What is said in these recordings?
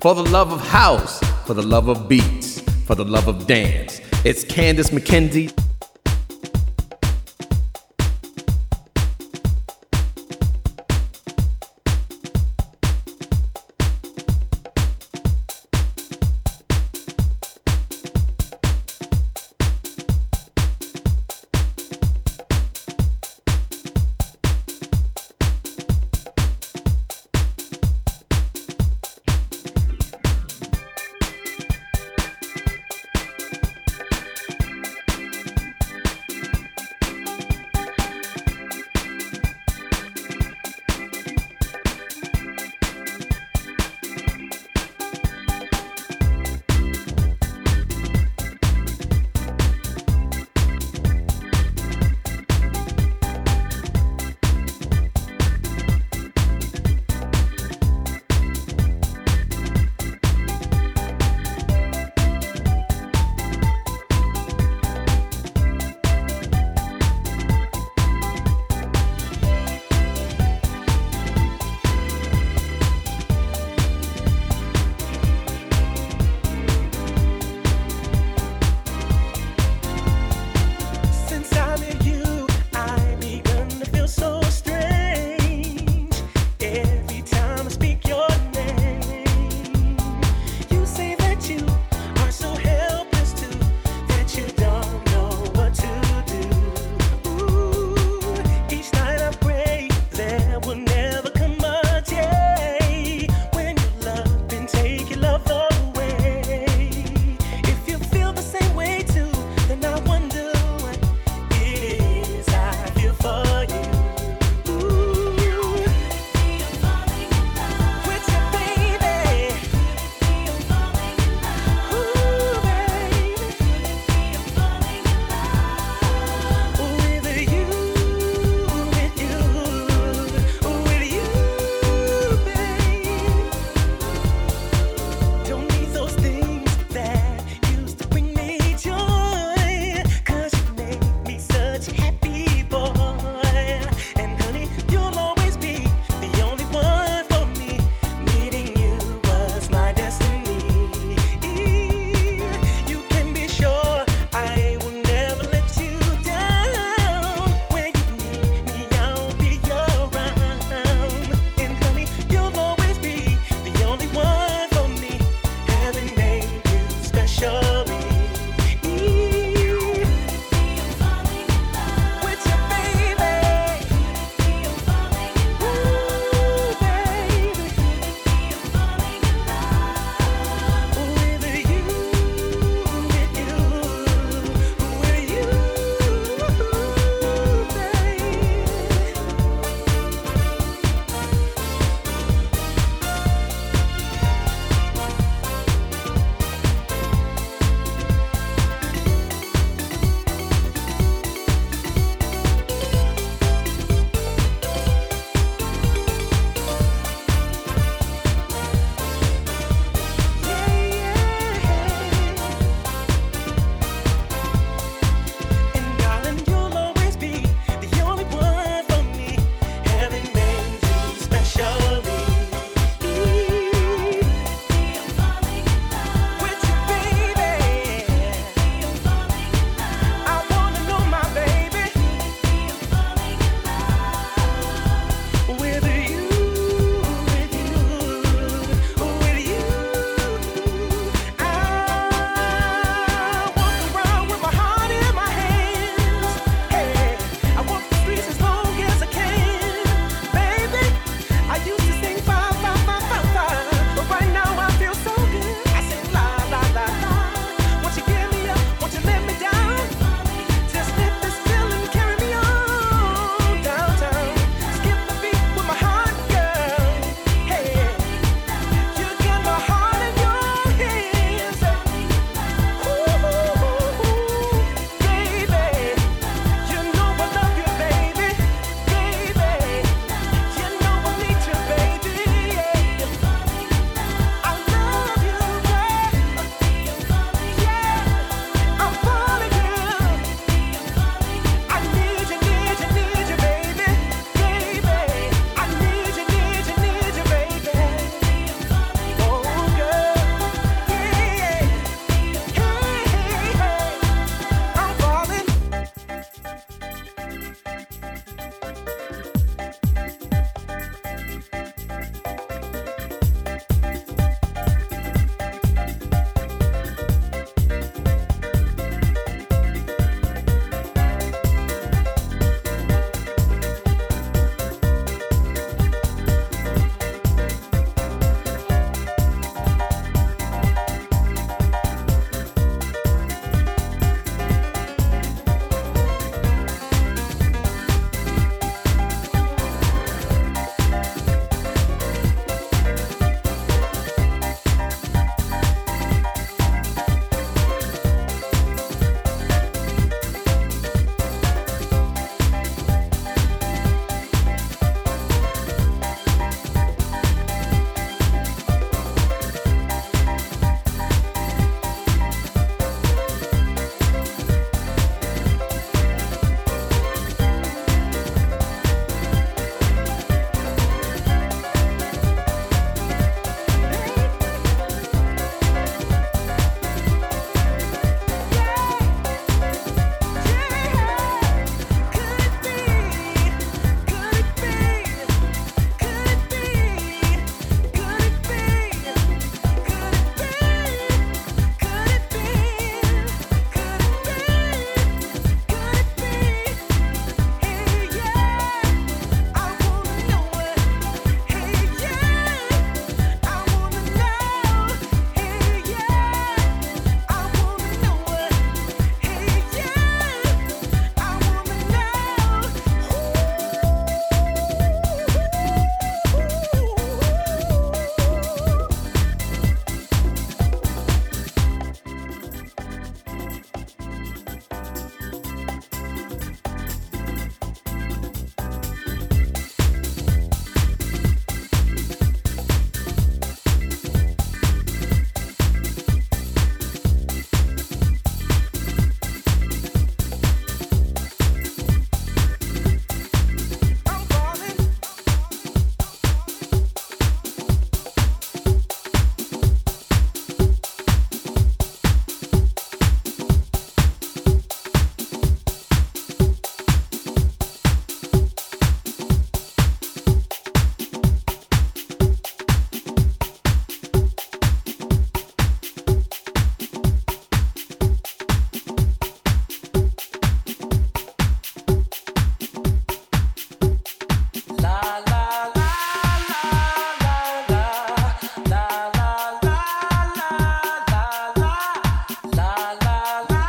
For the love of house, for the love of beats, for the love of dance. It's Candice McKenzie.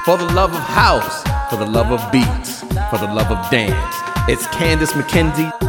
For the love of house, for the love of beats, for the love of dance. It's Candice McKenzie.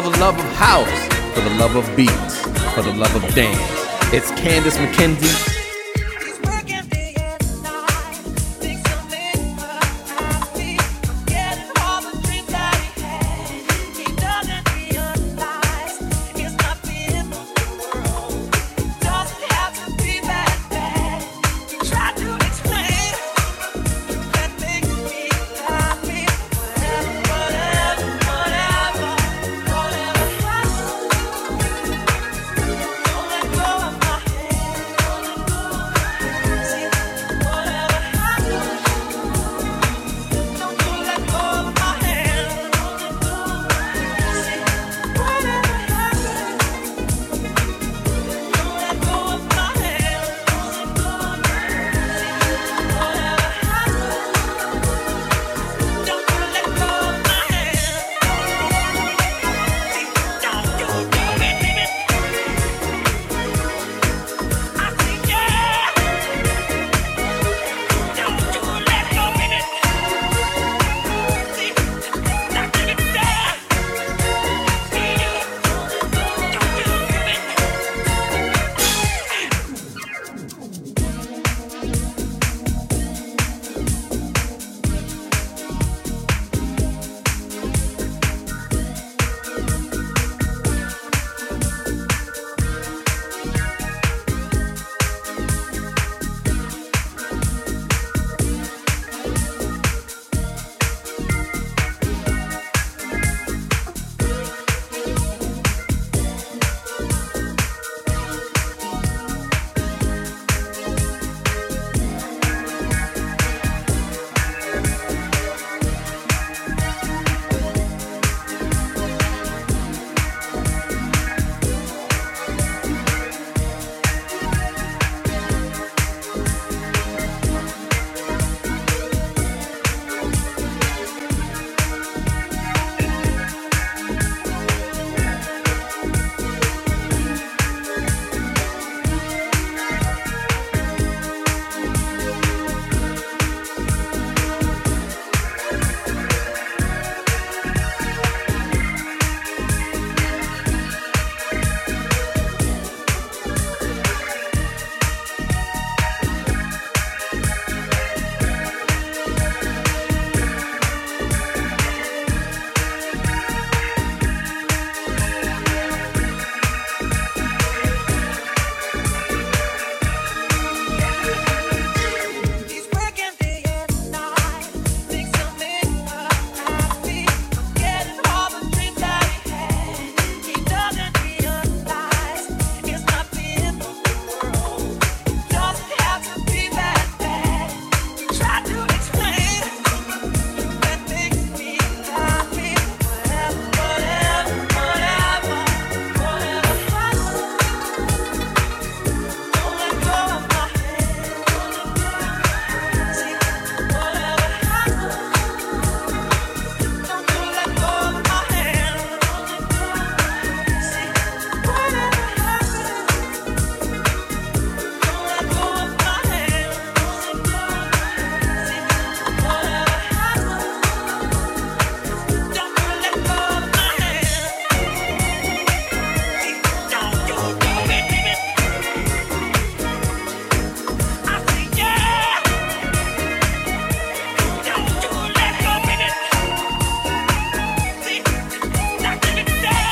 For the love of house, for the love of beats, for the love of dance. It's Candice McKenzie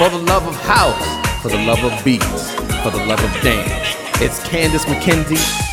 For the love of house, for the love of beats, for the love of dance. It's Candice McKenzie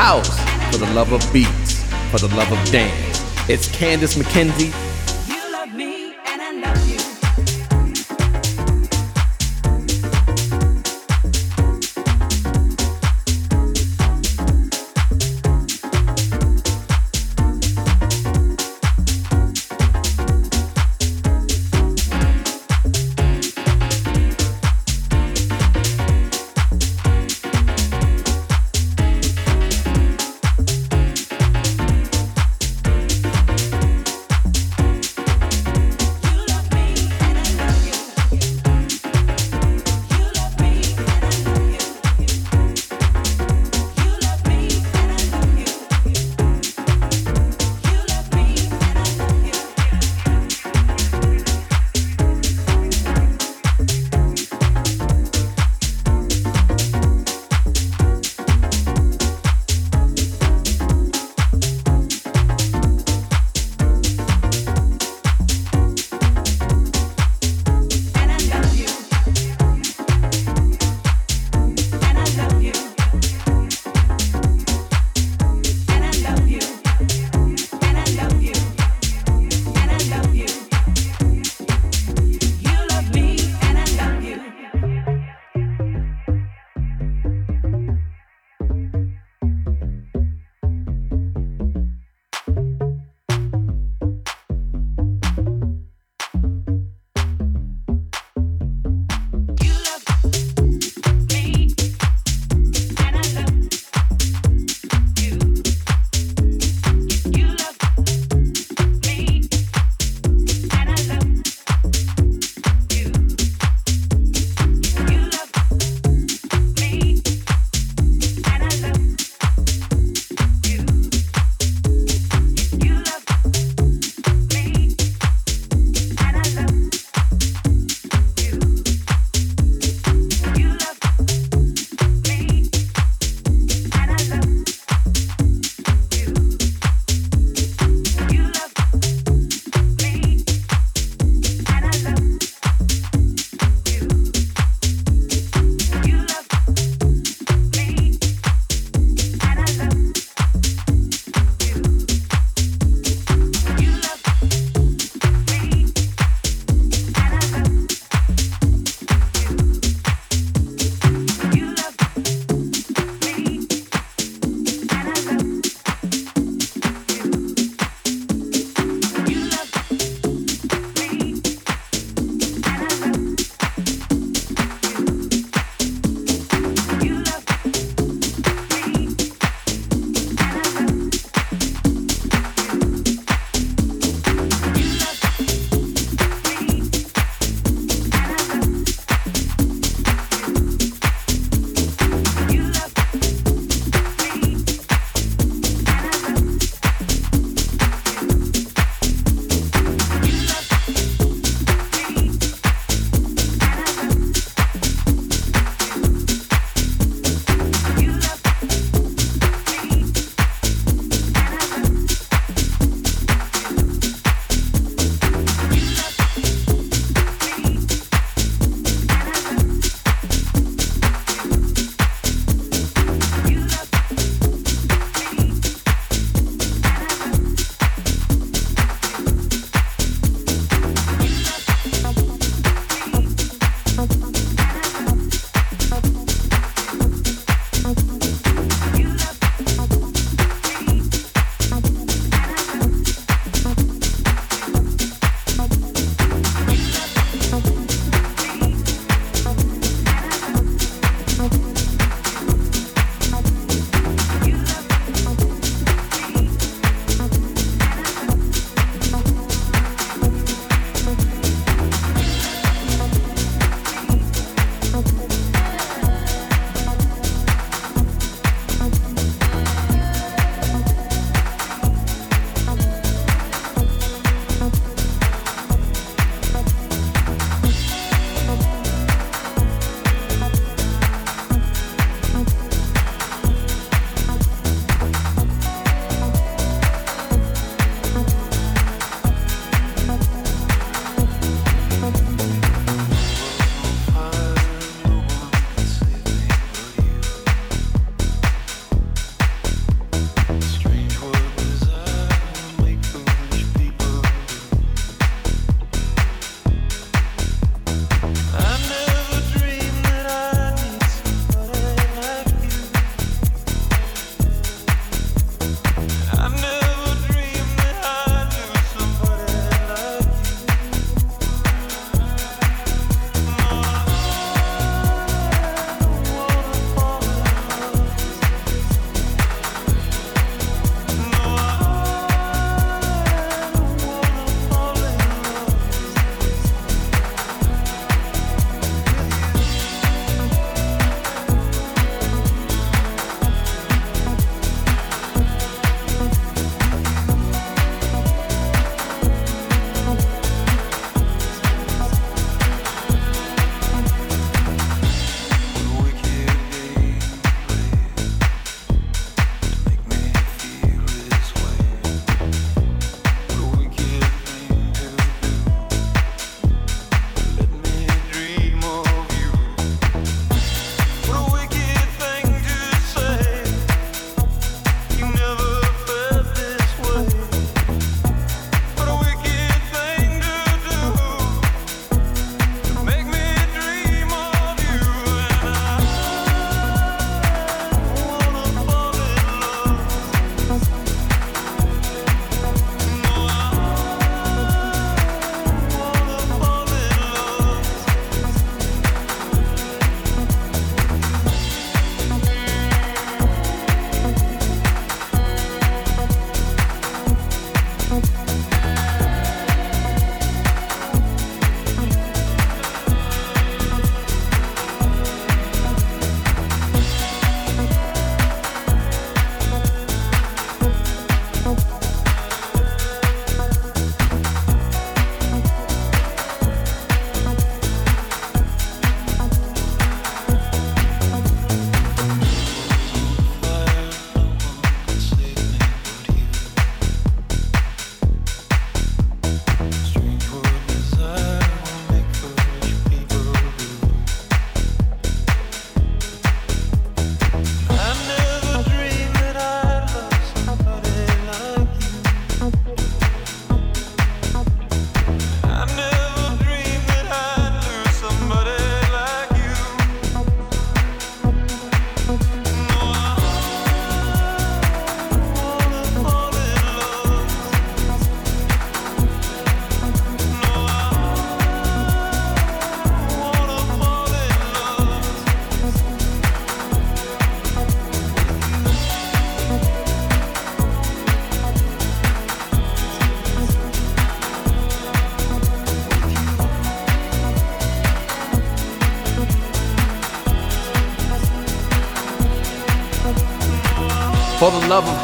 house, for the love of beats, for the love of dance. It's Candice McKenzie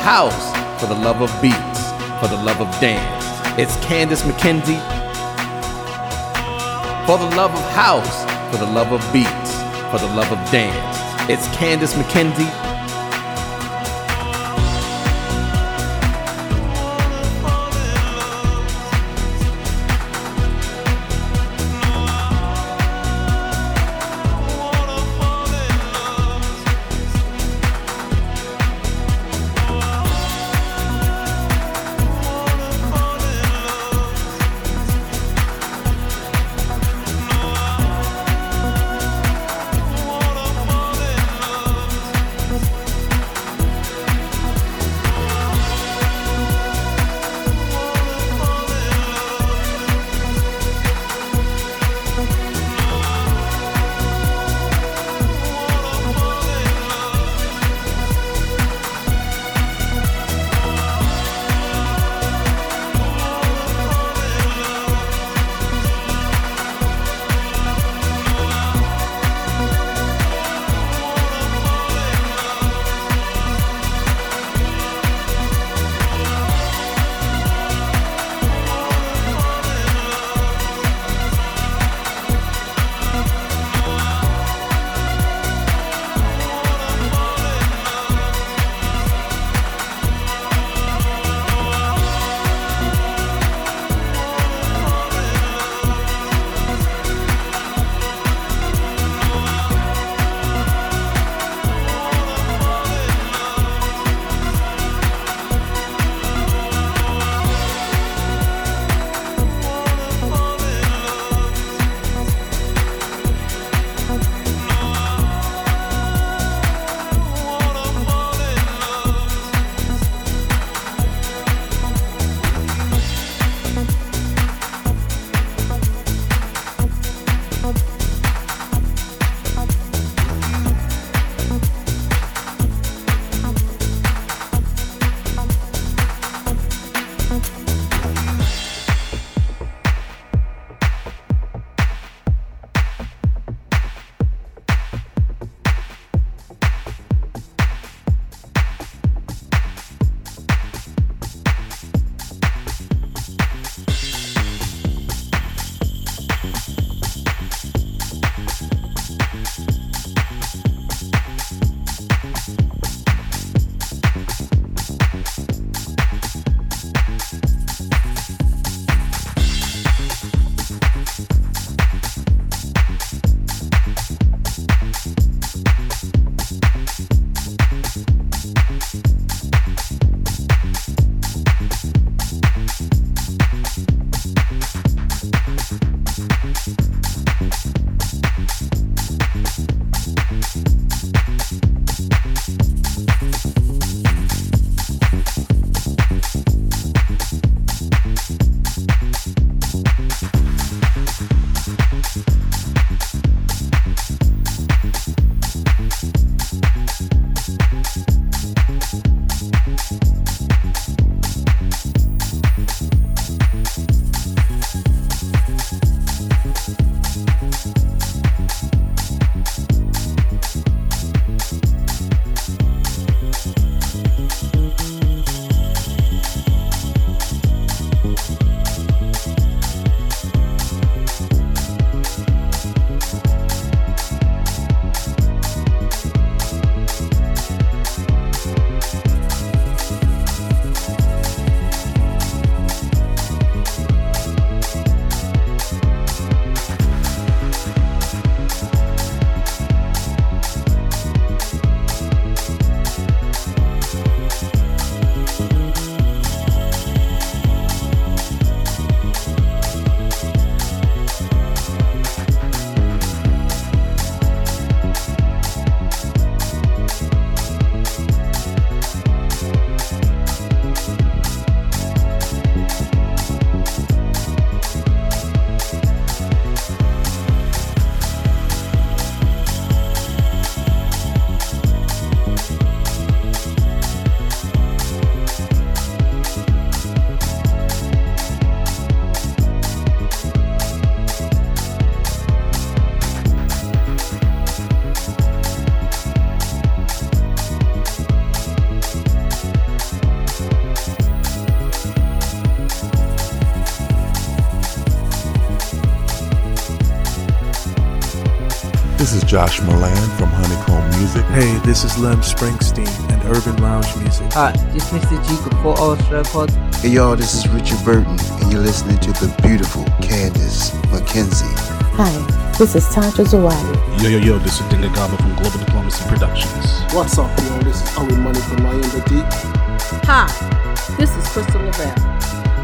house, for the love of beats, for the love of dance. It's Candice McKenzie. For the love of house, for the love of beats, for the love of dance. It's Candice McKenzie. Josh Milan from Honeycomb Music. Hey, this is Lem Springsteen and Urban Lounge Music. Hi, this is Mr. G for Ultra Pod. Hey y'all, this is Richard Burton, and you're listening to the beautiful Candice McKenzie. Hi, this is Tasha Zawadi. Yo, yo, yo, this is Dinga Gaba from Global Diplomacy Productions. What's up, yo? This is Owen Money from Miami Deep. Hi, this is Crystal Lavelle,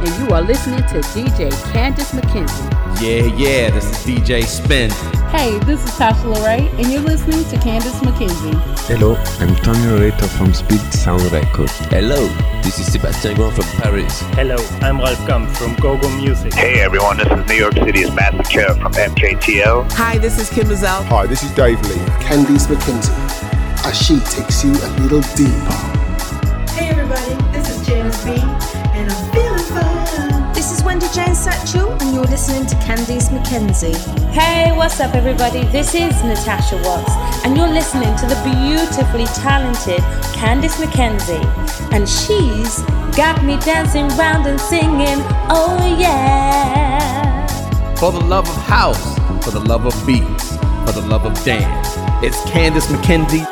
and you are listening to DJ Candice McKenzie. Yeah, yeah, this is DJ Spin. Hey, this is Tasha Lorraine, and you're listening to Candice McKenzie. Hello, I'm Tony Loreto from Speed Sound Records. Hello, this is Sebastian Grand from Paris. Hello, I'm Ralf Gum from GoGo Music. Hey everyone, this is New York City's Master Chair from MKTO. Hi, this is Kym Mazelle. Hi, this is Dave Lee. Candice McKenzie, as she takes you a little deeper. Hey everybody, this is Janice B, and I'm feeling fine. This is Wendy Jane Satchel, and you're listening to Candice McKenzie. Hey, what's up, everybody? This is Natasha Watts, and you're listening to the beautifully talented Candice McKenzie, and she's got me dancing round and singing, oh yeah. For the love of house, for the love of beats, for the love of dance, it's Candice McKenzie.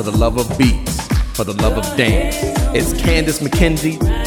For the love of beats, for the love of dance. It's Candice McKenzie.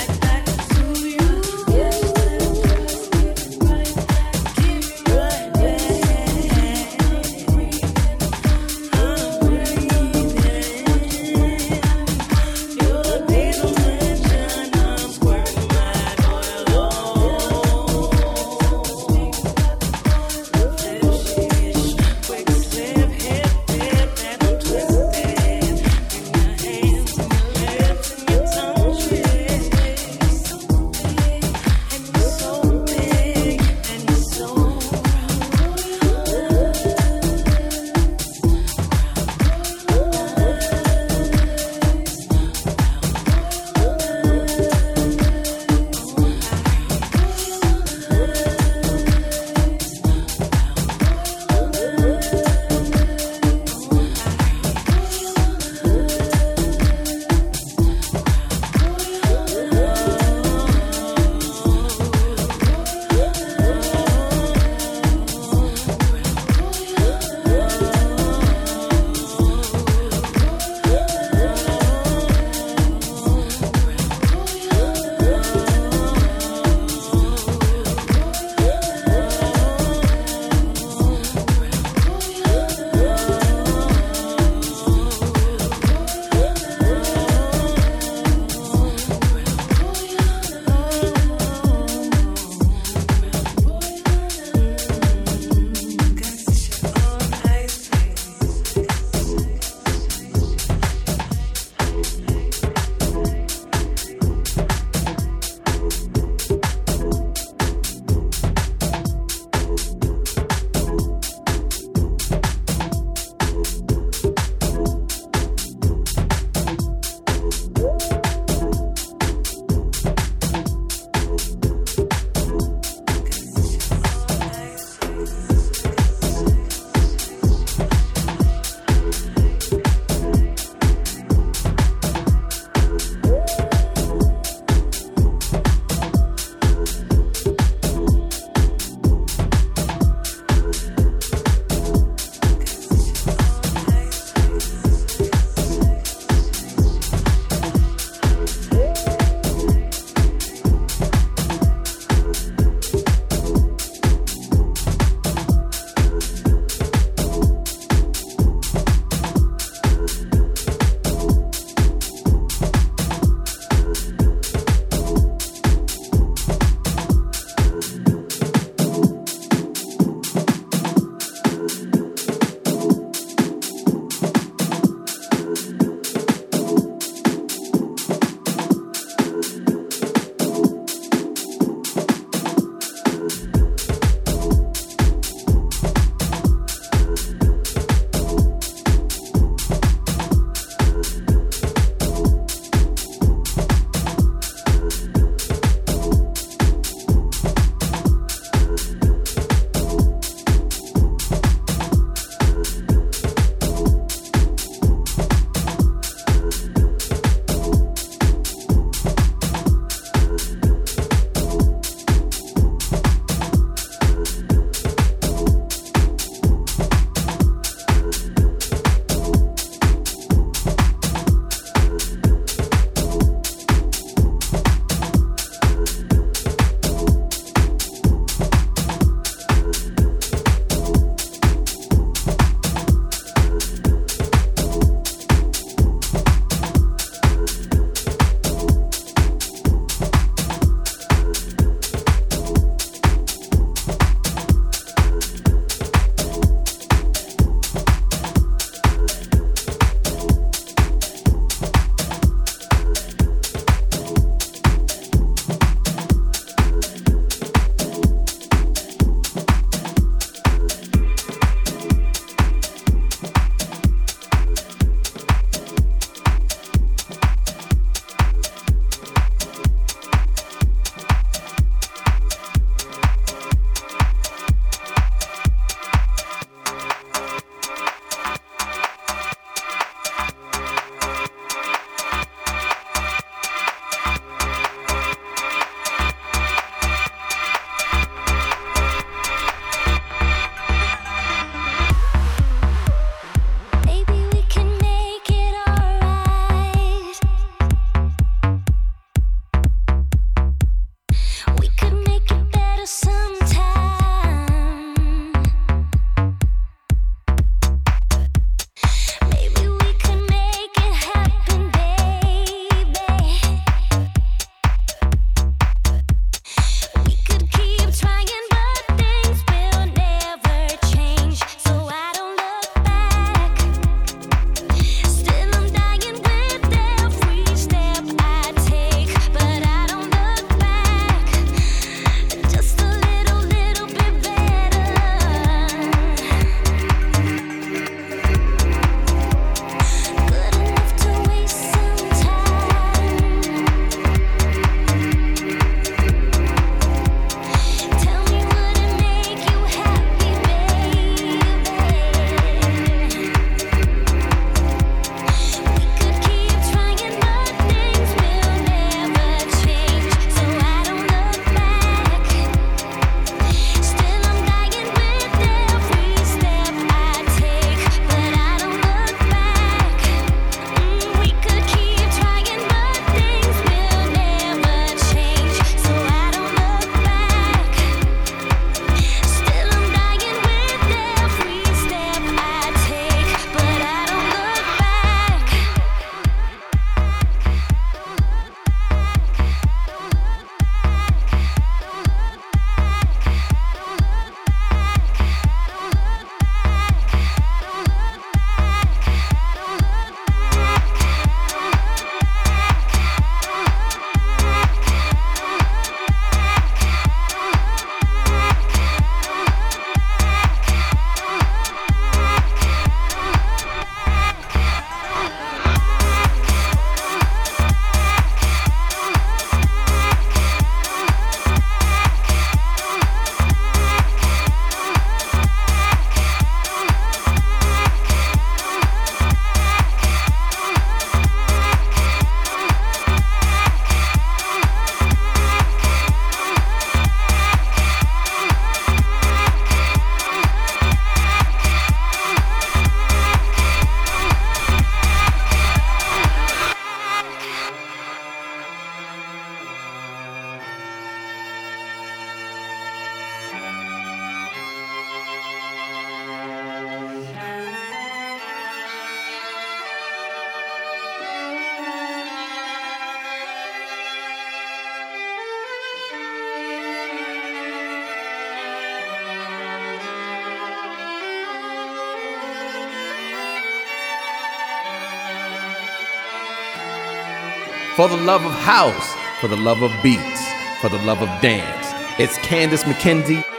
For the love of house, for the love of beats, for the love of dance. It's Candice McKenzie.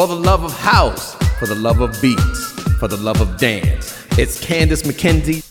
For the love of house, for the love of beats, for the love of dance. It's Candice McKenzie.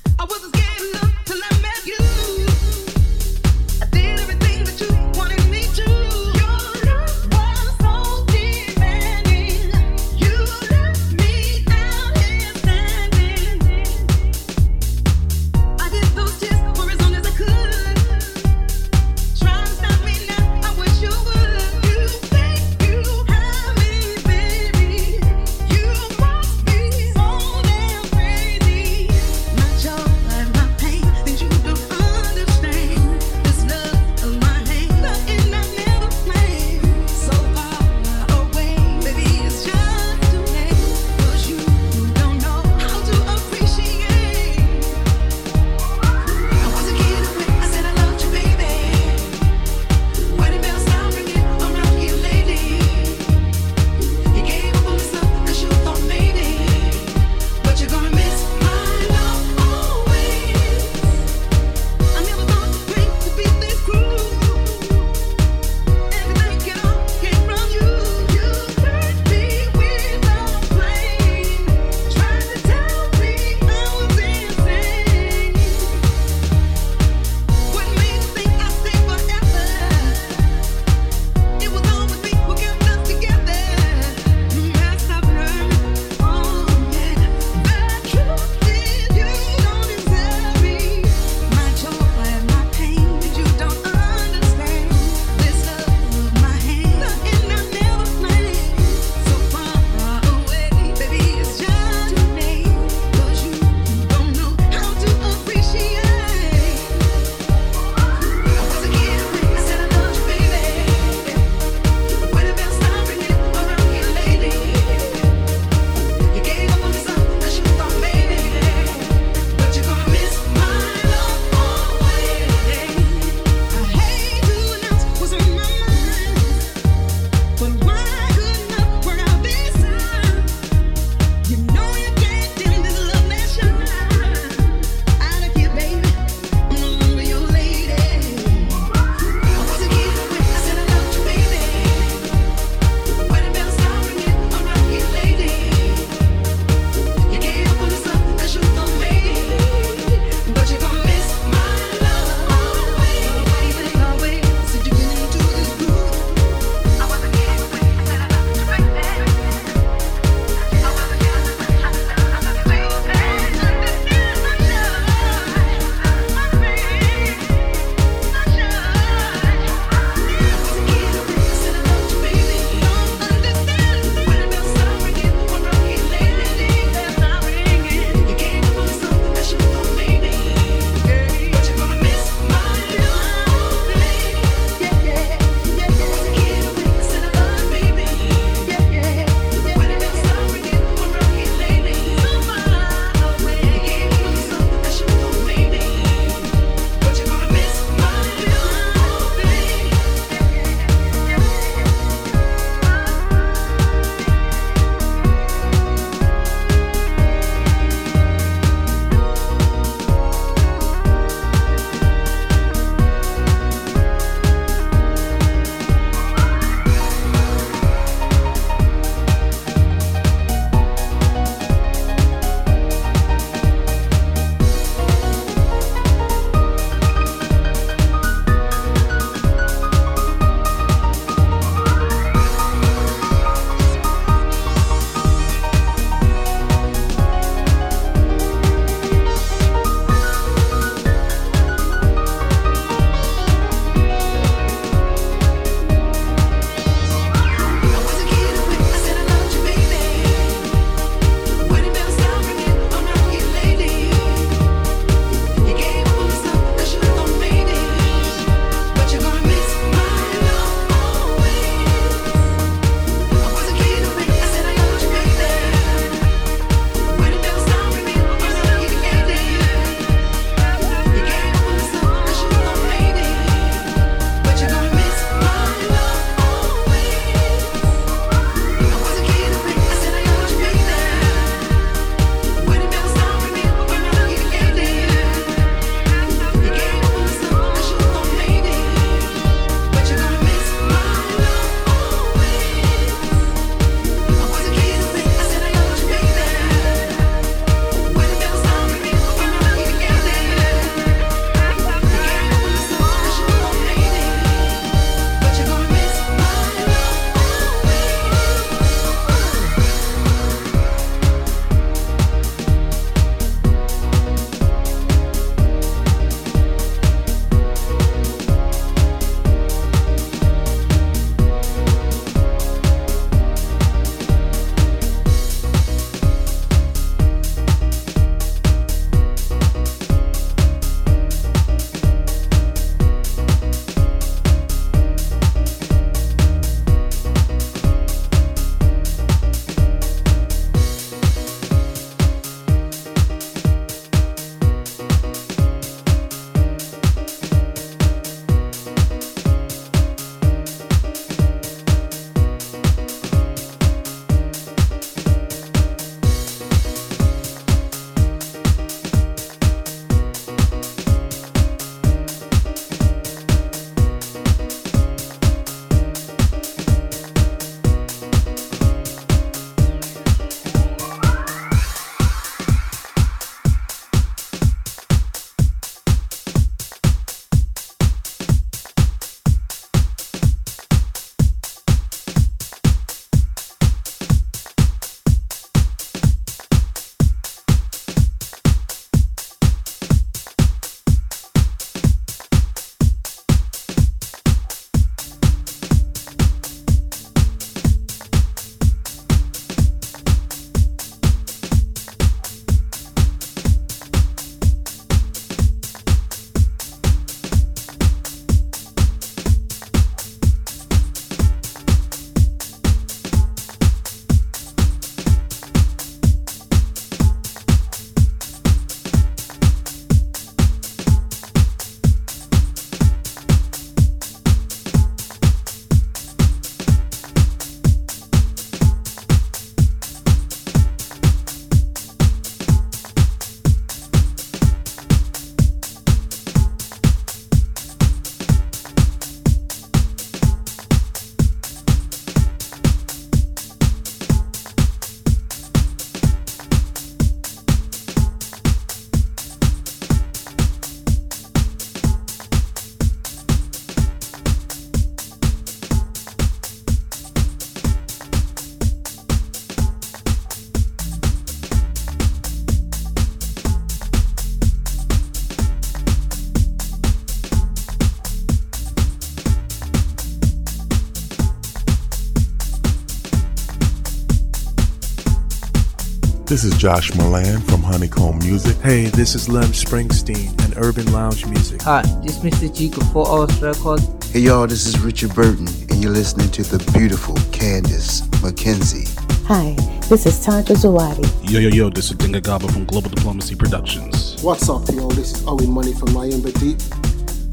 This is Josh Milan from Honeycomb Music. Hey, this is Lem Springsteen and Urban Lounge Music. Hi, this is Mr. G of Four Hours Records. Hey y'all, this is Richard Burton, and you're listening to the beautiful Candice McKenzie. Hi, this is Tanja Zawadi. Yo, yo, yo, this is Dinga Gaba from Global Diplomacy Productions. What's up, y'all? This is Owen Money from Miami Deep.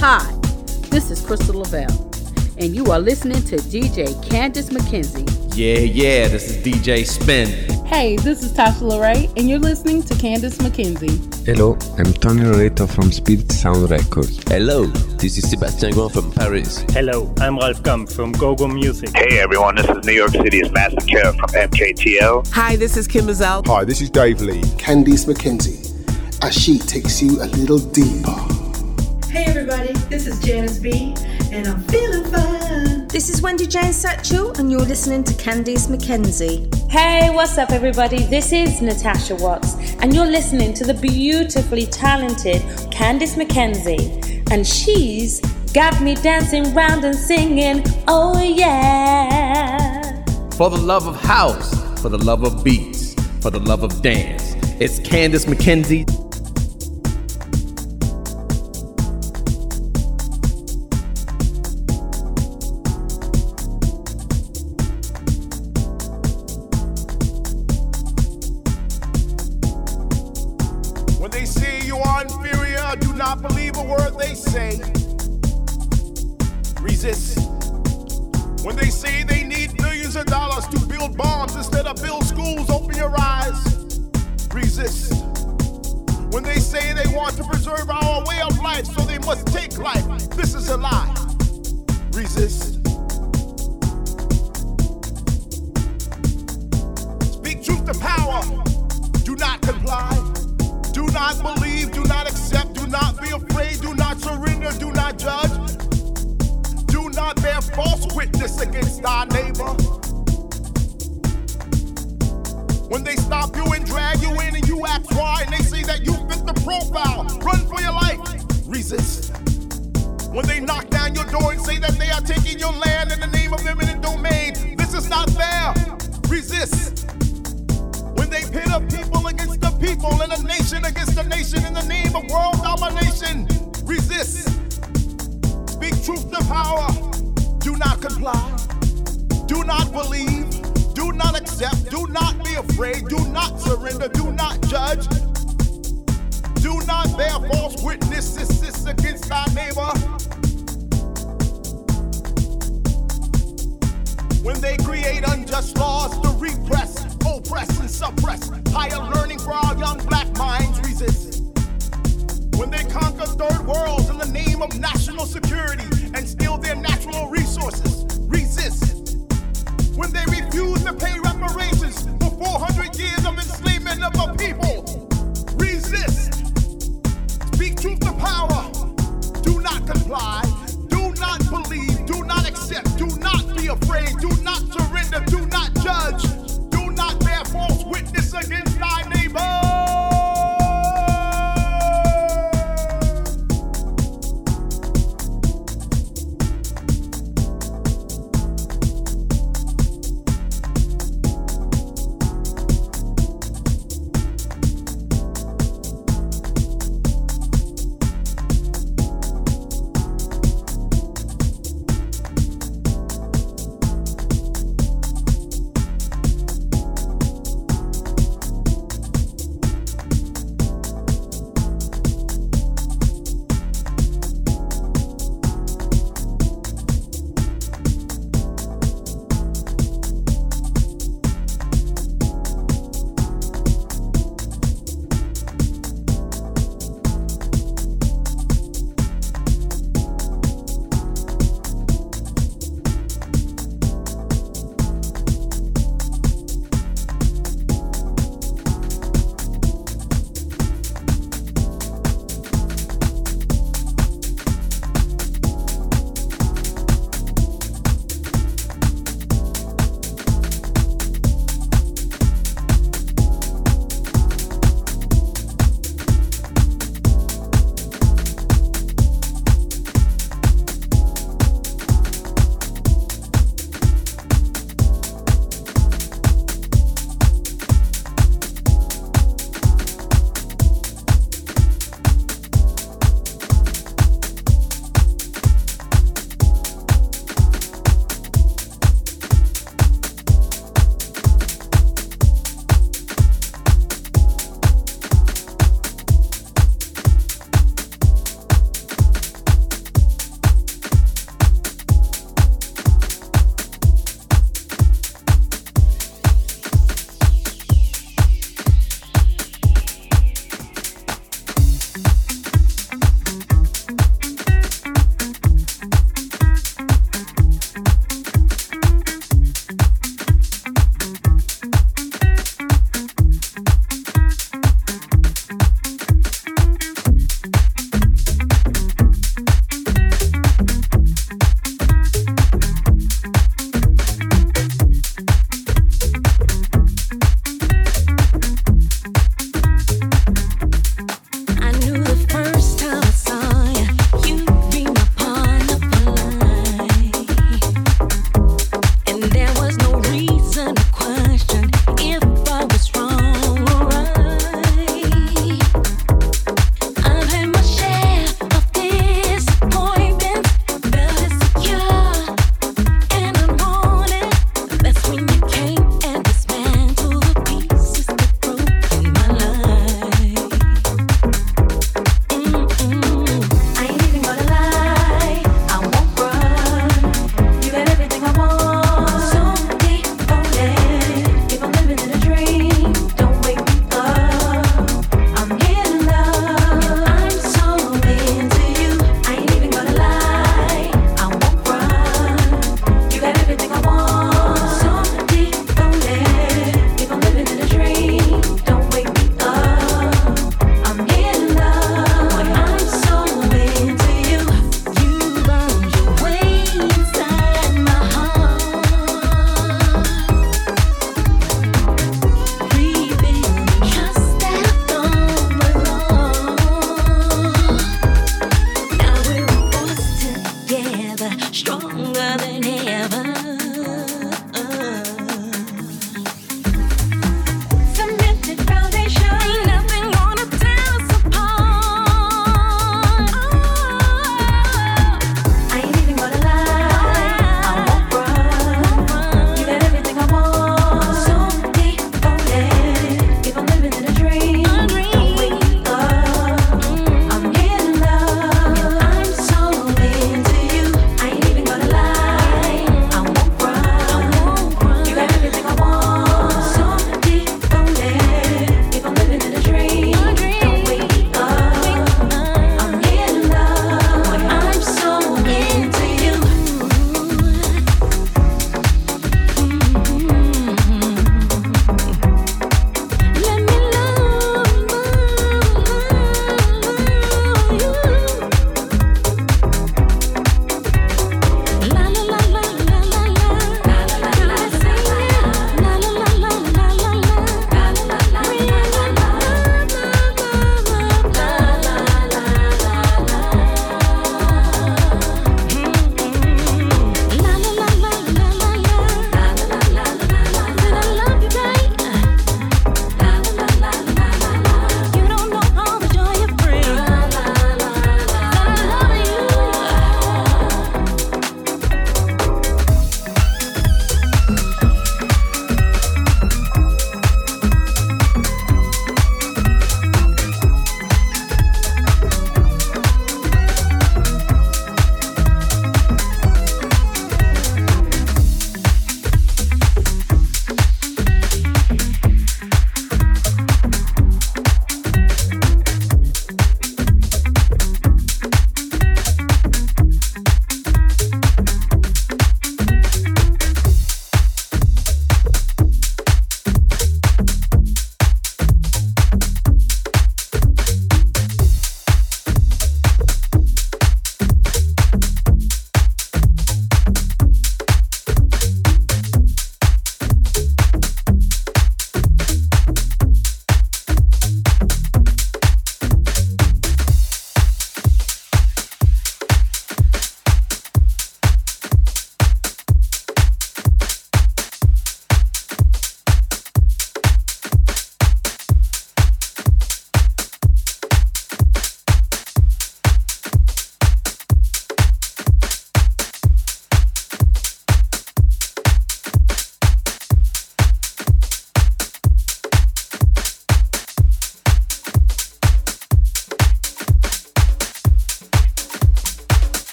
Hi, this is Crystal Lavelle, and you are listening to DJ Candice McKenzie. Yeah, yeah, this is DJ Spen. Hey, this is Tasha Lorraine, and you're listening to Candice McKenzie. Hello, I'm Tony Loreto from Spirit Sound Records. Hello, this is Sebastian Grand from Paris. Hello, I'm Ralf Gum from GoGo Music. Hey everyone, this is New York City's Master Care from MKTL. Hi, this is Kym Mazelle. Hi, this is Dave Lee. Candice McKenzie, as she takes you a little deeper. Hey everybody, this is Janice B, and I'm feeling fine. This is Wendy Jane Satchel, and you're listening to Candice McKenzie. Hey, what's up, everybody? This is Natasha Watts, and you're listening to the beautifully talented Candice McKenzie, and she's got me dancing round and singing, oh yeah. For the love of house, for the love of beats, for the love of dance, it's Candice McKenzie. Witness against our neighbor. When they stop you and drag you in and you ask why, and they say that you fit the profile, run for your life. Resist. When they knock down your door and say that they are taking your land in the name of eminent domain, this is not fair. Resist when they pit a people against the people and a nation against a nation in the name of world domination. Resist. Speak truth to power. Do not comply. Do not believe. Do not accept. Do not be afraid. Do not surrender. Do not judge. Do not bear false witnesses against thy neighbor. When they create unjust laws to repress, oppress, and suppress higher learning for our young black minds, resist. When they conquer third worlds in the name of national security and steal their natural resources, resist. When they refuse to pay reparations for 400 years of enslavement of a people, resist. Speak truth to power. Do not comply. Do not believe. Do not accept. Do not be afraid. Do not surrender. Do not judge. Do not bear false witness against thy neighbor.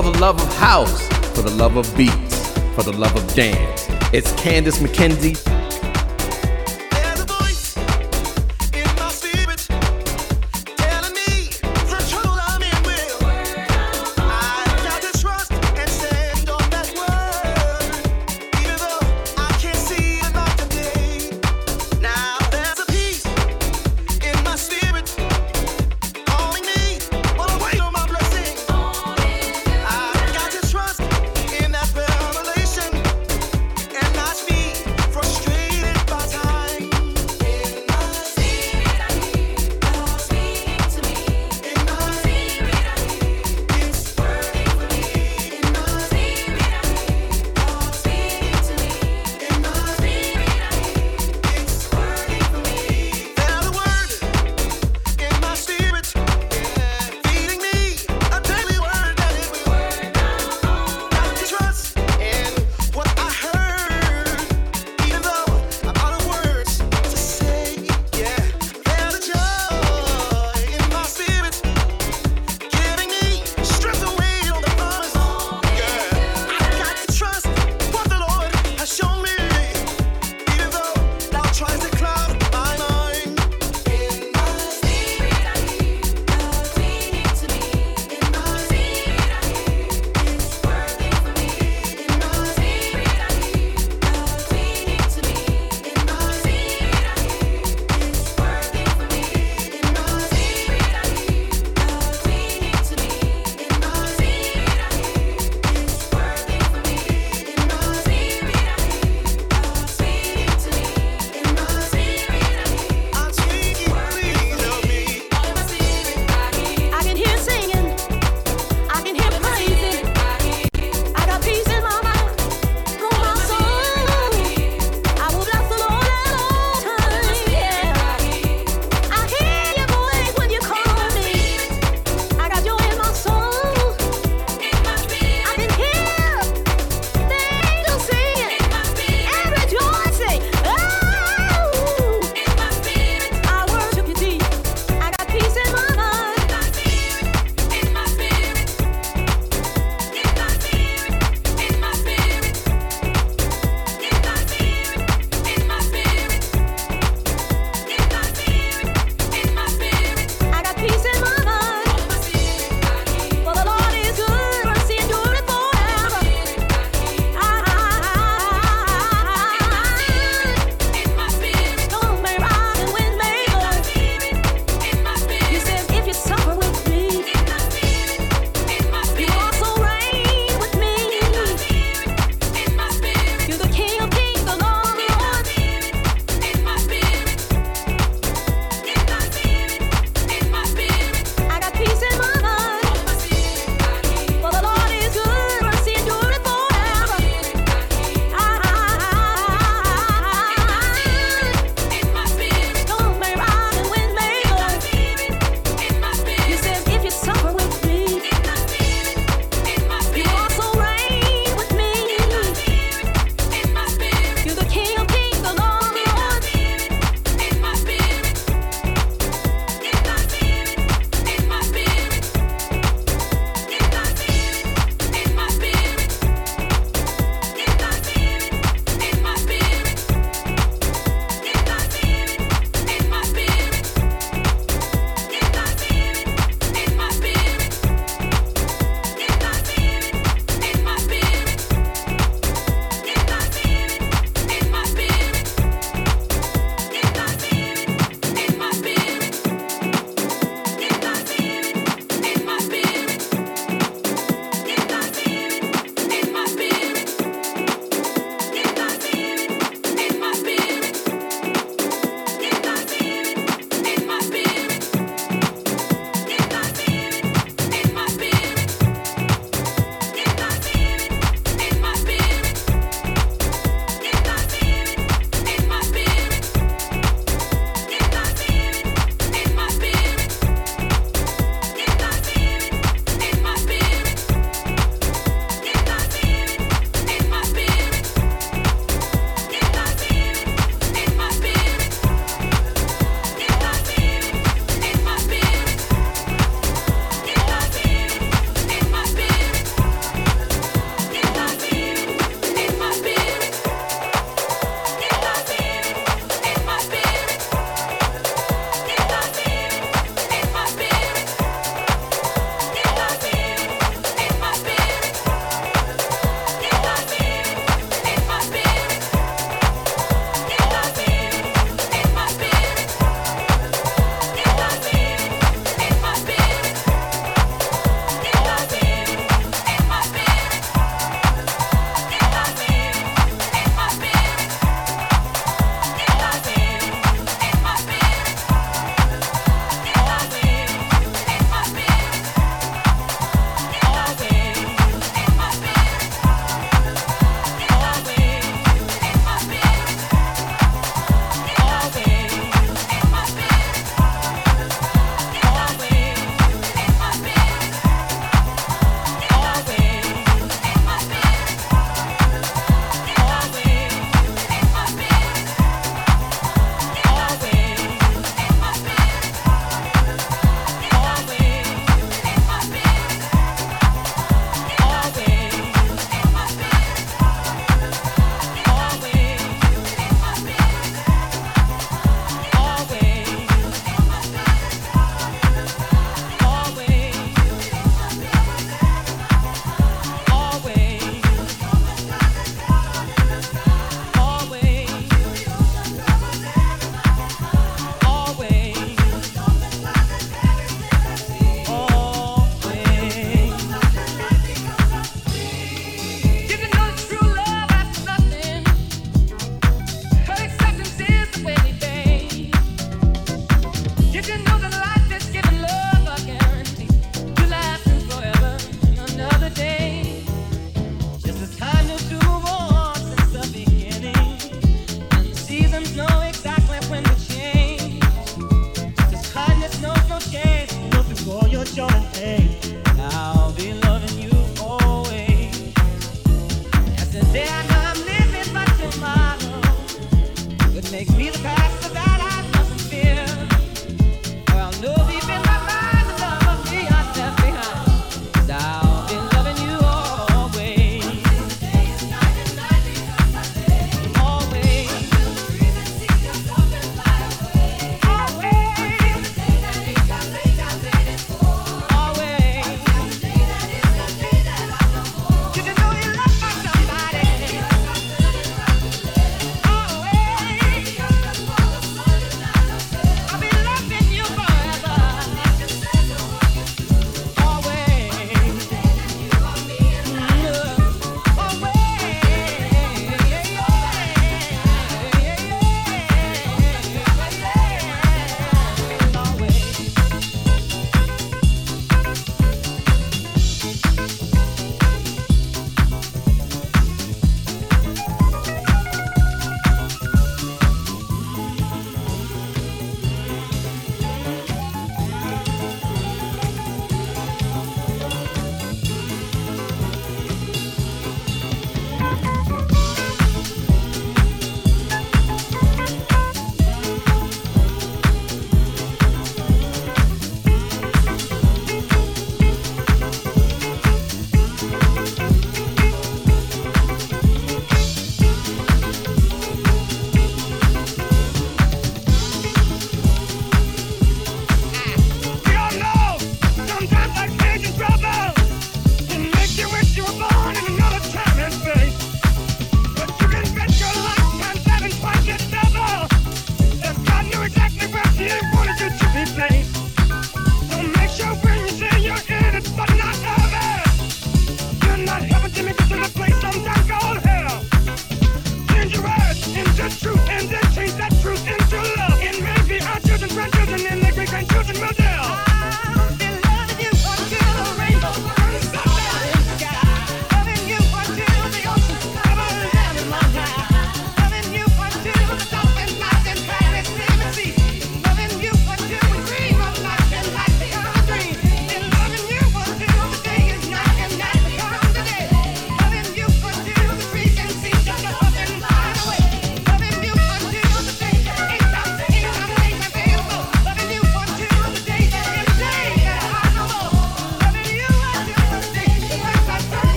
For the love of house, for the love of beats, for the love of dance. It's Candice McKenzie.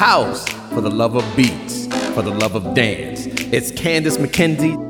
House, for the love of beats, for the love of dance. It's Candice McKenzie.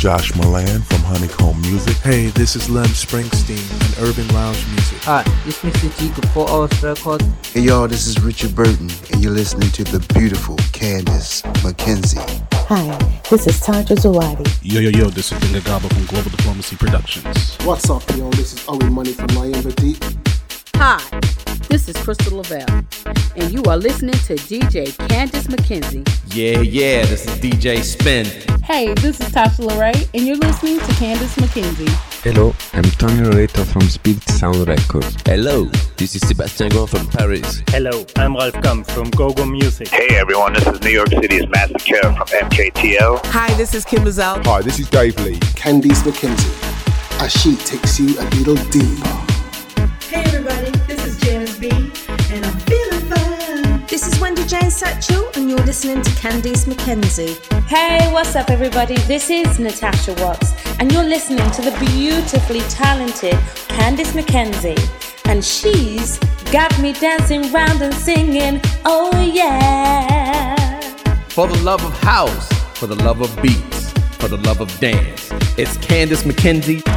Josh Milan from Honeycomb Music. Hey, this is Lem Springsteen and Urban Lounge Music. Hi, this is Mr. G of 4 Hours Records. Hey y'all, this is Richard Burton, and you're listening to the beautiful Candice McKenzie. Hi, this is Tanja Zawadi. Yo, yo, yo, this is Dinga Gaba from Global Diplomacy Productions. What's up, yo? This is Owen Money from Miami Deep. Hi, this is Crystal Lavelle, and you are listening to DJ Candice McKenzie. Yeah, yeah, this is DJ Spen. Hey, this is Tasha Lorraine, and you're listening to Candice McKenzie. Hello, I'm Tony Loreto from Spirit Sound Records. Hello, this is Sébastien Grand from Paris. Hello, I'm Ralf Gum from GoGo Music. Hey everyone, this is New York City's Massive Care from MKTL. Hi, this is Kym Mazelle. Hi, this is Dave Lee. Candice McKenzie. As she takes you a little deeper. Hey everybody, this is Janice B, and I'm feeling fine. This is Wendy Jane Satchel, and you're listening to Candice McKenzie. Hey, what's up, everybody? This is Natasha Watts, and you're listening to the beautifully talented Candice McKenzie. And she's got me dancing round and singing, oh yeah. For the love of house, for the love of beats, for the love of dance, it's Candice McKenzie.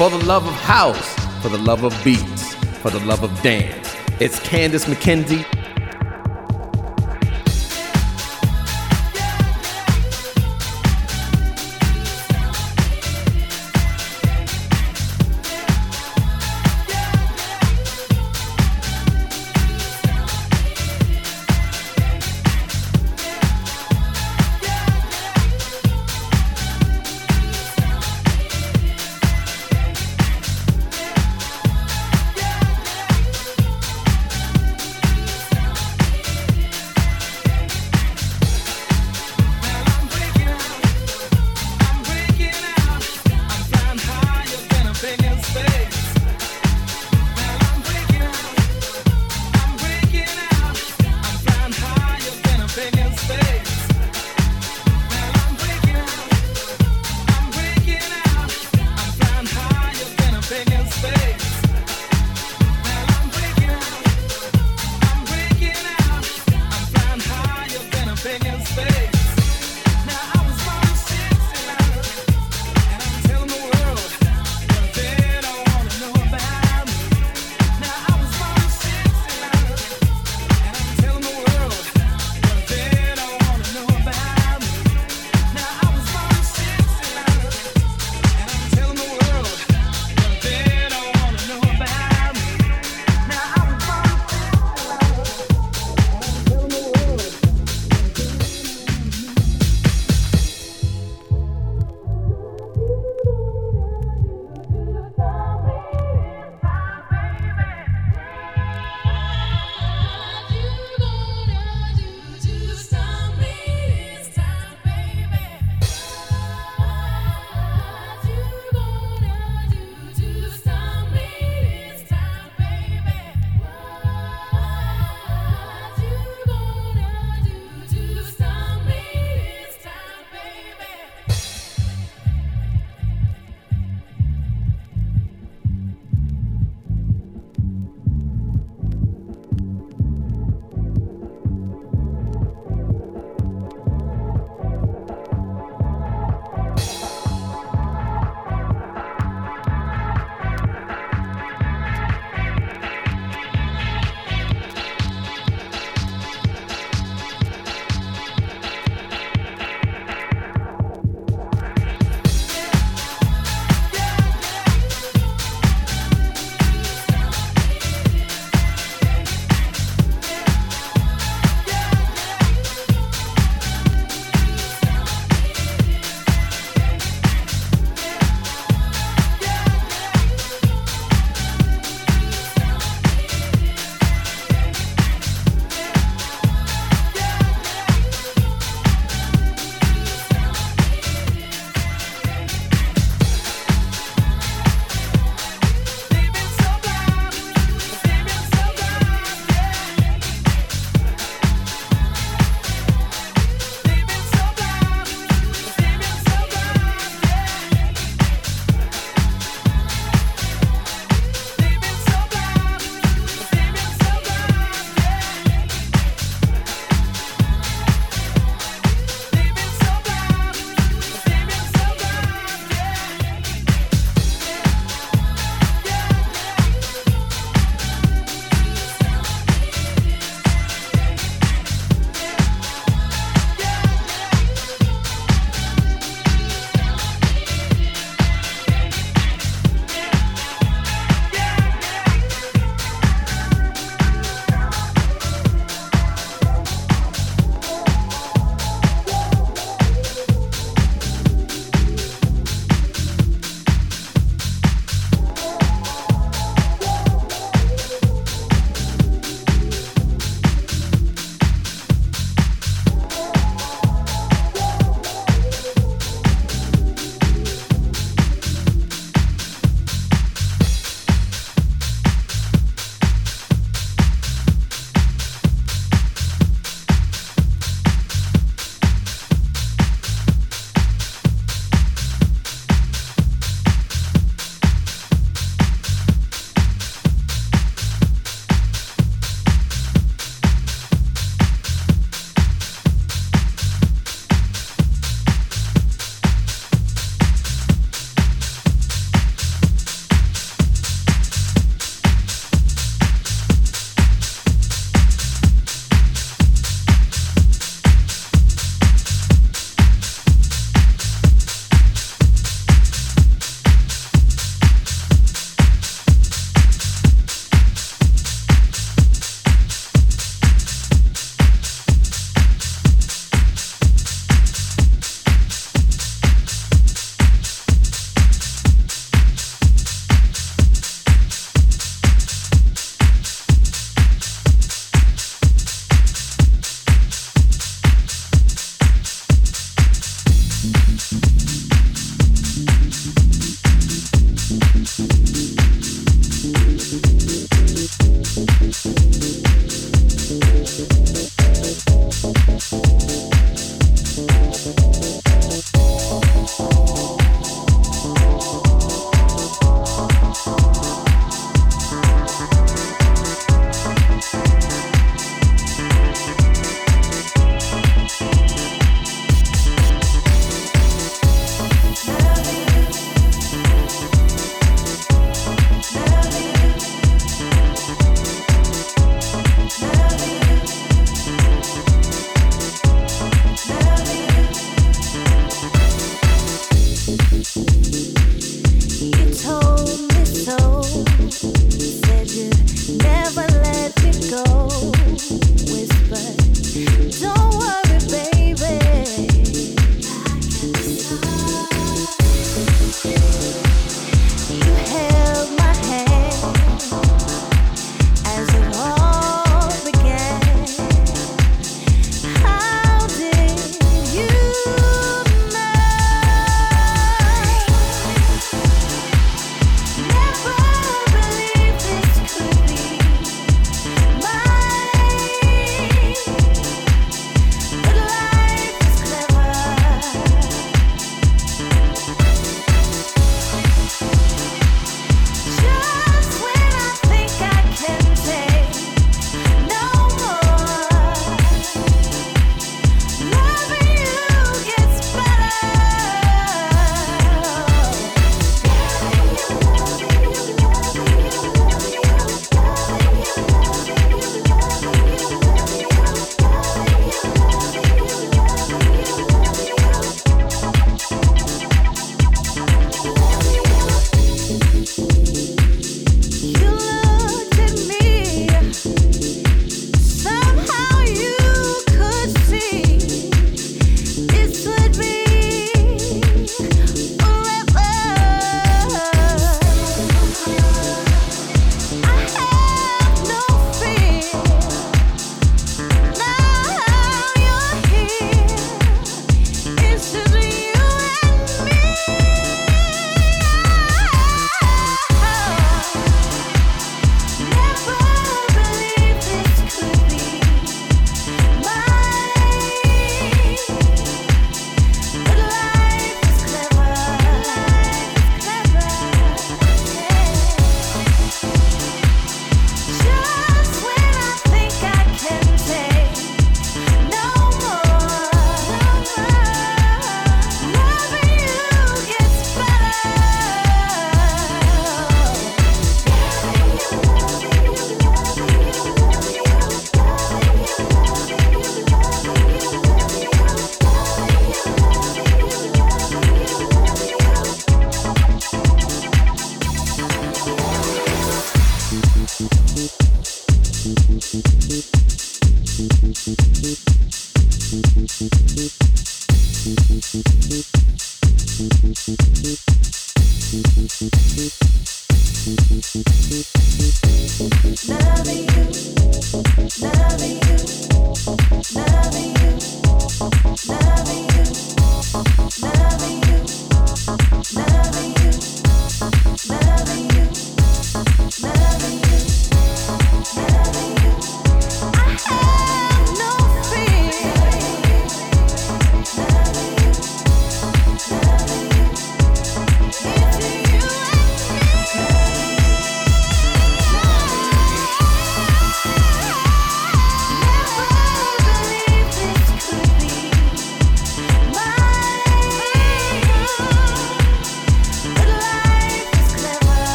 For the love of house, for the love of beats, for the love of dance. It's Candice McKenzie.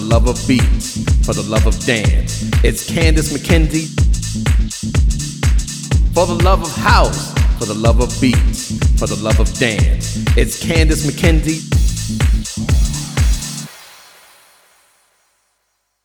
The love of beats, for the love of dance, it's Candice McKenzie. For the love of house, for the love of beats, for the love of dance, it's Candice McKenzie.